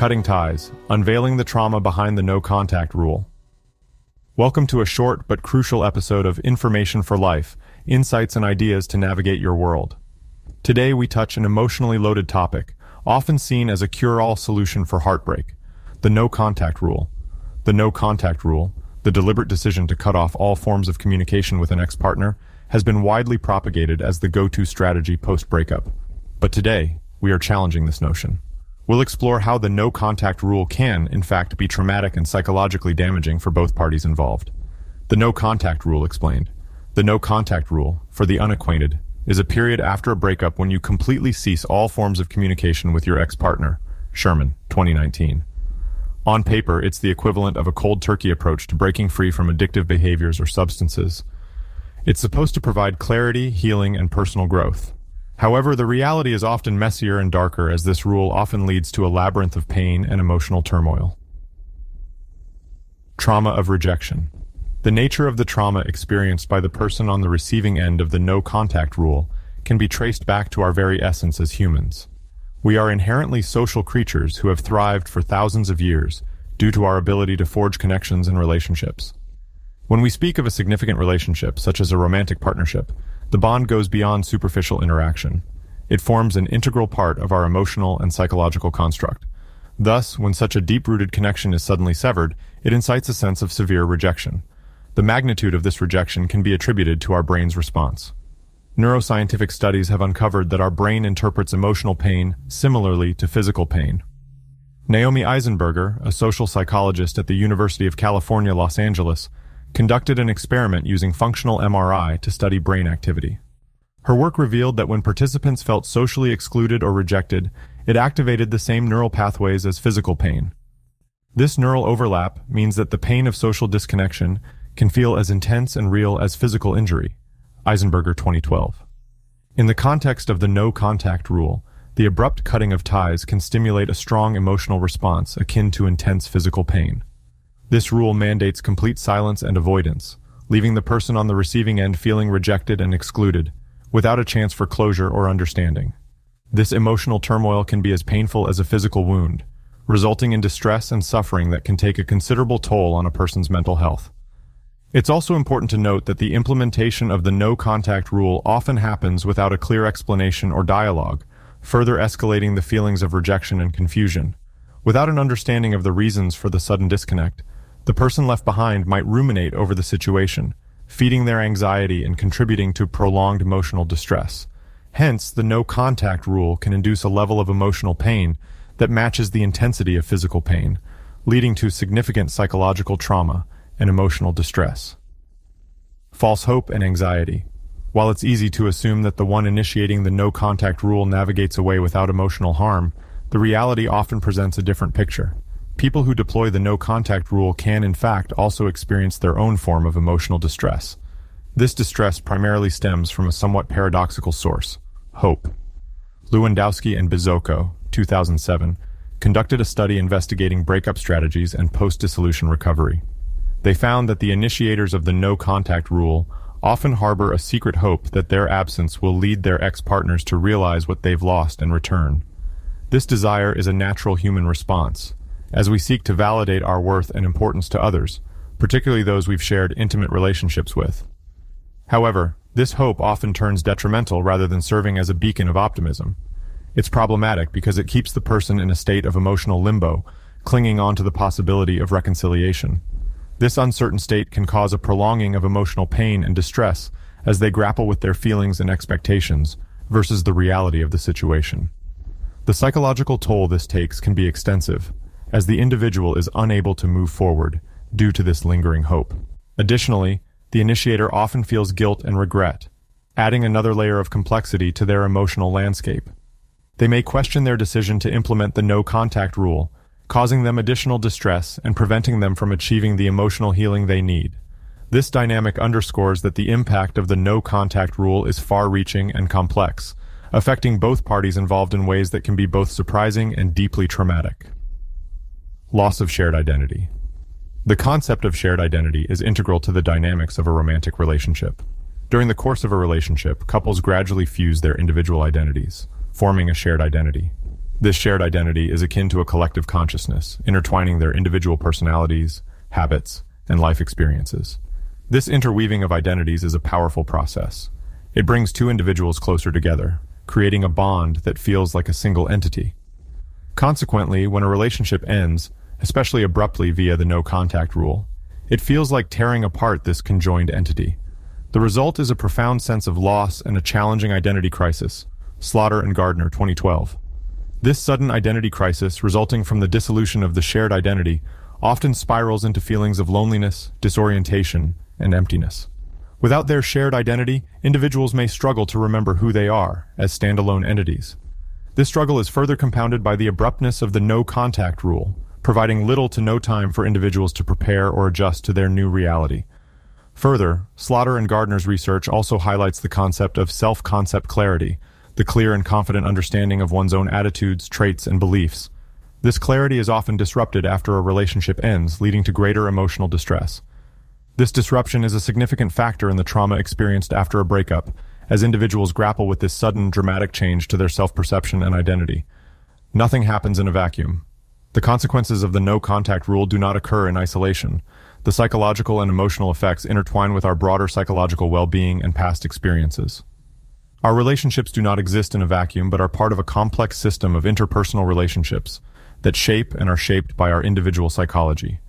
Cutting Ties, Unveiling the Trauma Behind the No Contact Rule. Welcome to a short but crucial episode of Information for Life, insights and ideas to navigate your world. Today we touch an emotionally loaded topic, often seen as a cure-all solution for heartbreak, the no contact rule. The no contact rule, the deliberate decision to cut off all forms of communication with an ex-partner, has been widely propagated as the go-to strategy post-breakup. But today, we are challenging this notion. We'll explore how the no contact rule can, in fact, be traumatic and psychologically damaging for both parties involved. The no contact rule explained. The no contact rule, for the unacquainted, is a period after a breakup when you completely cease all forms of communication with your ex-partner. Sherman, 2019. On paper, it's the equivalent of a cold turkey approach to breaking free from addictive behaviors or substances. It's supposed to provide clarity, healing, and personal growth. However, the reality is often messier and darker as this rule often leads to a labyrinth of pain and emotional turmoil. Trauma of rejection. The nature of the trauma experienced by the person on the receiving end of the no contact rule can be traced back to our very essence as humans. We are inherently social creatures who have thrived for thousands of years due to our ability to forge connections and relationships. When we speak of a significant relationship, such as a romantic partnership, the bond goes beyond superficial interaction. It forms an integral part of our emotional and psychological construct. Thus, when such a deep-rooted connection is suddenly severed, it incites a sense of severe rejection. The magnitude of this rejection can be attributed to our brain's response. Neuroscientific studies have uncovered that our brain interprets emotional pain similarly to physical pain. Naomi Eisenberger, a social psychologist at the University of California, Los Angeles, conducted an experiment using functional MRI to study brain activity. Her work revealed that when participants felt socially excluded or rejected, it activated the same neural pathways as physical pain. This neural overlap means that the pain of social disconnection can feel as intense and real as physical injury. Eisenberger 2012. In the context of the no contact rule, the abrupt cutting of ties can stimulate a strong emotional response akin to intense physical pain. This rule mandates complete silence and avoidance, leaving the person on the receiving end feeling rejected and excluded, without a chance for closure or understanding. This emotional turmoil can be as painful as a physical wound, resulting in distress and suffering that can take a considerable toll on a person's mental health. It's also important to note that the implementation of the no contact rule often happens without a clear explanation or dialogue, further escalating the feelings of rejection and confusion. Without an understanding of the reasons for the sudden disconnect, the person left behind might ruminate over the situation, feeding their anxiety and contributing to prolonged emotional distress. Hence, the no contact rule can induce a level of emotional pain that matches the intensity of physical pain, leading to significant psychological trauma and emotional distress. False hope and anxiety. While it's easy to assume that the one initiating the no contact rule navigates away without emotional harm, the reality often presents a different picture. People who deploy the no contact rule can in fact also experience their own form of emotional distress. This distress primarily stems from a somewhat paradoxical source, hope. Lewandowski and Bizzoco, 2007, conducted a study investigating breakup strategies and post-dissolution recovery. They found that the initiators of the no contact rule often harbor a secret hope that their absence will lead their ex-partners to realize what they've lost and return. This desire is a natural human response, as we seek to validate our worth and importance to others, particularly those we've shared intimate relationships with. However, this hope often turns detrimental rather than serving as a beacon of optimism. It's problematic because it keeps the person in a state of emotional limbo, clinging on to the possibility of reconciliation. This uncertain state can cause a prolonging of emotional pain and distress as they grapple with their feelings and expectations versus the reality of the situation. The psychological toll this takes can be extensive, as the individual is unable to move forward due to this lingering hope. Additionally, the initiator often feels guilt and regret, adding another layer of complexity to their emotional landscape. They may question their decision to implement the no contact rule, causing them additional distress and preventing them from achieving the emotional healing they need. This dynamic underscores that the impact of the no contact rule is far reaching and complex, affecting both parties involved in ways that can be both surprising and deeply traumatic. Loss of shared identity. The concept of shared identity is integral to the dynamics of a romantic relationship. During the course of a relationship, couples gradually fuse their individual identities, forming a shared identity. This shared identity is akin to a collective consciousness, intertwining their individual personalities, habits, and life experiences. This interweaving of identities is a powerful process. It brings two individuals closer together, creating a bond that feels like a single entity. Consequently, when a relationship ends, especially abruptly via the no contact rule, it feels like tearing apart this conjoined entity. The result is a profound sense of loss and a challenging identity crisis. Slotter and Gardner, 2012. This sudden identity crisis, resulting from the dissolution of the shared identity, often spirals into feelings of loneliness, disorientation, and emptiness. Without their shared identity, individuals may struggle to remember who they are as standalone entities. This struggle is further compounded by the abruptness of the no contact rule, providing little to no time for individuals to prepare or adjust to their new reality. Further, Slotter and Gardner's research also highlights the concept of self-concept clarity, the clear and confident understanding of one's own attitudes, traits, and beliefs. This clarity is often disrupted after a relationship ends, leading to greater emotional distress. This disruption is a significant factor in the trauma experienced after a breakup, as individuals grapple with this sudden, dramatic change to their self-perception and identity. Nothing happens in a vacuum. The consequences of the no-contact rule do not occur in isolation. The psychological and emotional effects intertwine with our broader psychological well-being and past experiences. Our relationships do not exist in a vacuum, but are part of a complex system of interpersonal relationships that shape and are shaped by our individual psychology.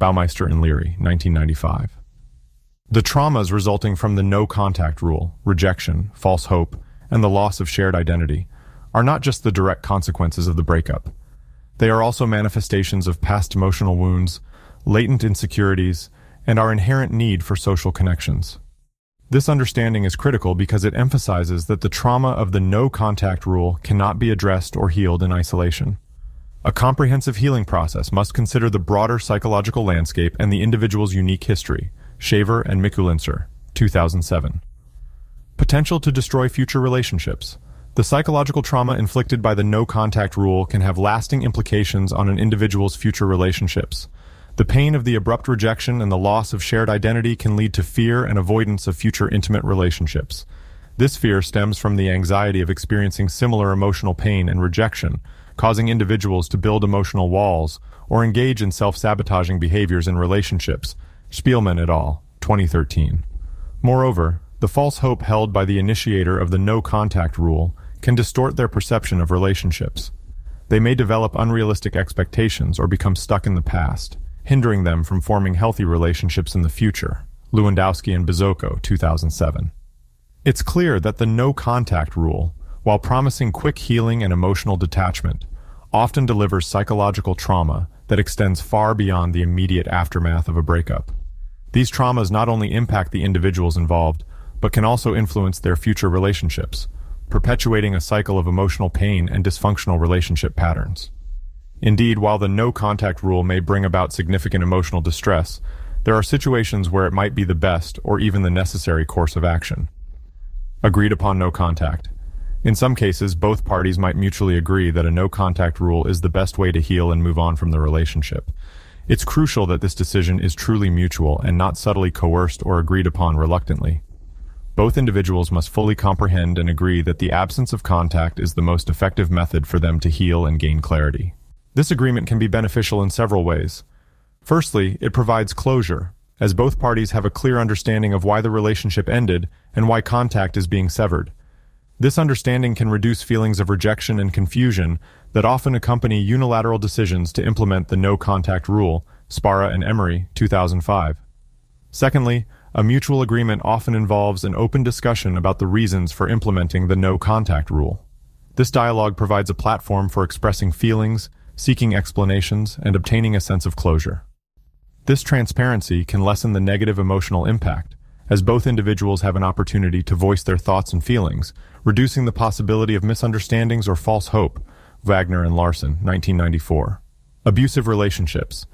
Baumeister and Leary, 1995. The traumas resulting from the no contact rule, rejection, false hope, and the loss of shared identity are not just the direct consequences of the breakup. They are also manifestations of past emotional wounds, latent insecurities, and our inherent need for social connections. This understanding is critical because it emphasizes that the trauma of the no contact rule cannot be addressed or healed in isolation. A comprehensive healing process must consider the broader psychological landscape and the individual's unique history. Shaver and Mikulincer, 2007. Potential to destroy future relationships. The psychological trauma inflicted by the no contact rule can have lasting implications on an individual's future relationships. The pain of the abrupt rejection and the loss of shared identity can lead to fear and avoidance of future intimate relationships. This fear stems from the anxiety of experiencing similar emotional pain and rejection, causing individuals to build emotional walls or engage in self-sabotaging behaviors in relationships. Spielman et al., 2013. Moreover, the false hope held by the initiator of the no-contact rule can distort their perception of relationships. They may develop unrealistic expectations or become stuck in the past, hindering them from forming healthy relationships in the future. Lewandowski and Bizzoco, 2007. It's clear that the no contact rule, while promising quick healing and emotional detachment, often delivers psychological trauma that extends far beyond the immediate aftermath of a breakup. These traumas not only impact the individuals involved, but can also influence their future relationships, perpetuating a cycle of emotional pain and dysfunctional relationship patterns. Indeed, while the no contact rule may bring about significant emotional distress, there are situations where it might be the best or even the necessary course of action. Agreed upon no contact. In some cases, both parties might mutually agree that a no contact rule is the best way to heal and move on from the relationship. It's crucial that this decision is truly mutual and not subtly coerced or agreed upon reluctantly. Both individuals must fully comprehend and agree that the absence of contact is the most effective method for them to heal and gain clarity. This agreement can be beneficial in several ways. Firstly, it provides closure, as both parties have a clear understanding of why the relationship ended and why contact is being severed. This understanding can reduce feelings of rejection and confusion that often accompany unilateral decisions to implement the no-contact rule, Sbarra and Emery, 2005. Secondly, a mutual agreement often involves an open discussion about the reasons for implementing the no-contact rule. This dialogue provides a platform for expressing feelings, seeking explanations, and obtaining a sense of closure. This transparency can lessen the negative emotional impact, as both individuals have an opportunity to voice their thoughts and feelings, reducing the possibility of misunderstandings or false hope. Wagner and Larson, 1994. Abusive relationships.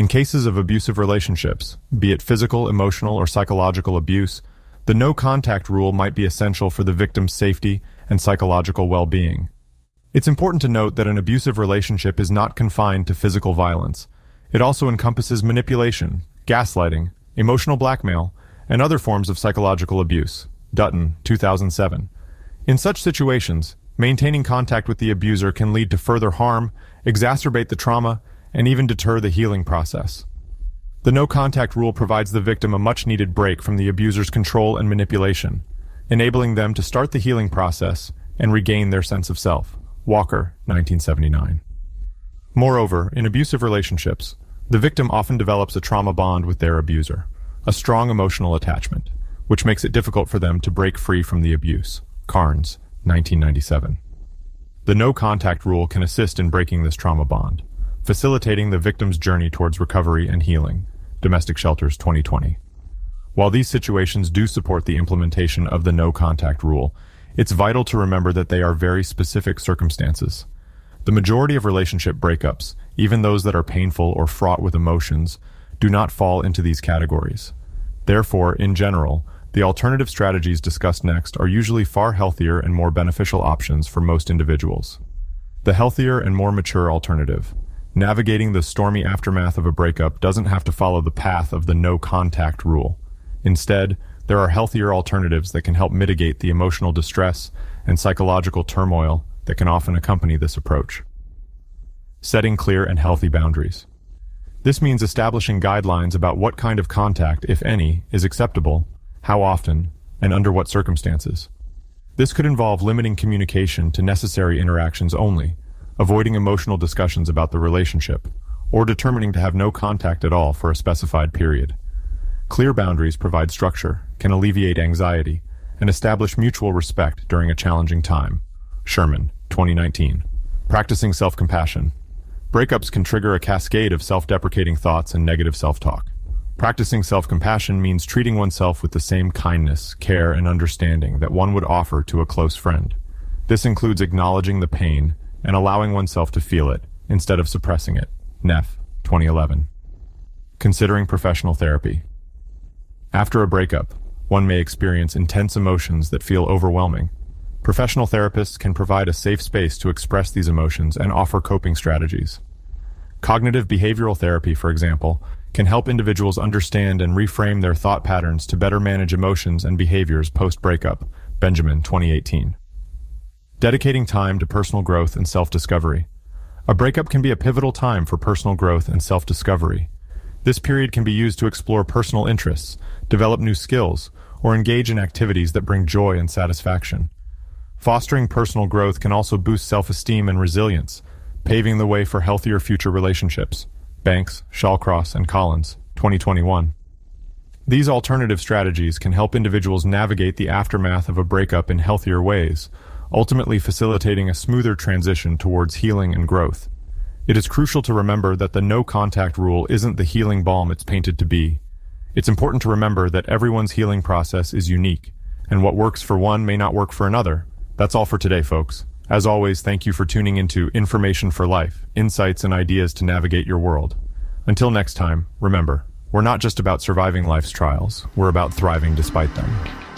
In cases of abusive relationships, be it physical, emotional, or psychological abuse, the no contact rule might be essential for the victim's safety and psychological well-being. It's important to note that an abusive relationship is not confined to physical violence. It also encompasses manipulation, gaslighting, emotional blackmail, and other forms of psychological abuse. Dutton, 2007. In such situations, Maintaining contact with the abuser can lead to further harm, exacerbate the trauma, and even deter the healing process. The no contact rule provides the victim a much needed break from the abuser's control and manipulation, enabling them to start the healing process and regain their sense of self. Walker, 1979. Moreover, in abusive relationships, the victim often develops a trauma bond with their abuser, a strong emotional attachment, which makes it difficult for them to break free from the abuse. Carnes, 1997. The no contact rule can assist in breaking this trauma bond, facilitating the victim's journey towards recovery and healing. Domestic Shelters 2020. While these situations do support the implementation of the no contact rule, it's vital to remember that they are very specific circumstances. The majority of relationship breakups, even those that are painful or fraught with emotions, do not fall into these categories. Therefore, in general, the alternative strategies discussed next are usually far healthier and more beneficial options for most individuals. The healthier and more mature alternative. Navigating the stormy aftermath of a breakup doesn't have to follow the path of the no contact rule. Instead, there are healthier alternatives that can help mitigate the emotional distress and psychological turmoil that can often accompany this approach. Setting clear and healthy boundaries. This means establishing guidelines about what kind of contact, if any, is acceptable how often, and under what circumstances. This could involve limiting communication to necessary interactions only, avoiding emotional discussions about the relationship, or determining to have no contact at all for a specified period. Clear boundaries provide structure, can alleviate anxiety, and establish mutual respect during a challenging time. Sherman, 2019. Practicing self-compassion. Breakups can trigger a cascade of self-deprecating thoughts and negative self-talk. Practicing self-compassion means treating oneself with the same kindness, care, and understanding that one would offer to a close friend. This includes acknowledging the pain and allowing oneself to feel it instead of suppressing it. Neff, 2011. Considering professional therapy. After a breakup, one may experience intense emotions that feel overwhelming. Professional therapists can provide a safe space to express these emotions and offer coping strategies. Cognitive behavioral therapy, for example, can help individuals understand and reframe their thought patterns to better manage emotions and behaviors post-breakup. Benjamin, 2018. Dedicating time to personal growth and self-discovery. A breakup can be a pivotal time for personal growth and self-discovery. This period can be used to explore personal interests, develop new skills, or engage in activities that bring joy and satisfaction. Fostering personal growth can also boost self-esteem and resilience, paving the way for healthier future relationships. Banks, Shallcross, and Collins, 2021. These alternative strategies can help individuals navigate the aftermath of a breakup in healthier ways, ultimately facilitating a smoother transition towards healing and growth. It is crucial to remember that the no contact rule isn't the healing balm it's painted to be. It's important to remember that everyone's healing process is unique, and what works for one may not work for another. That's all for today, folks. As always, thank you for tuning into Information for Life, insights and ideas to navigate your world. Until next time, remember, we're not just about surviving life's trials, we're about thriving despite them.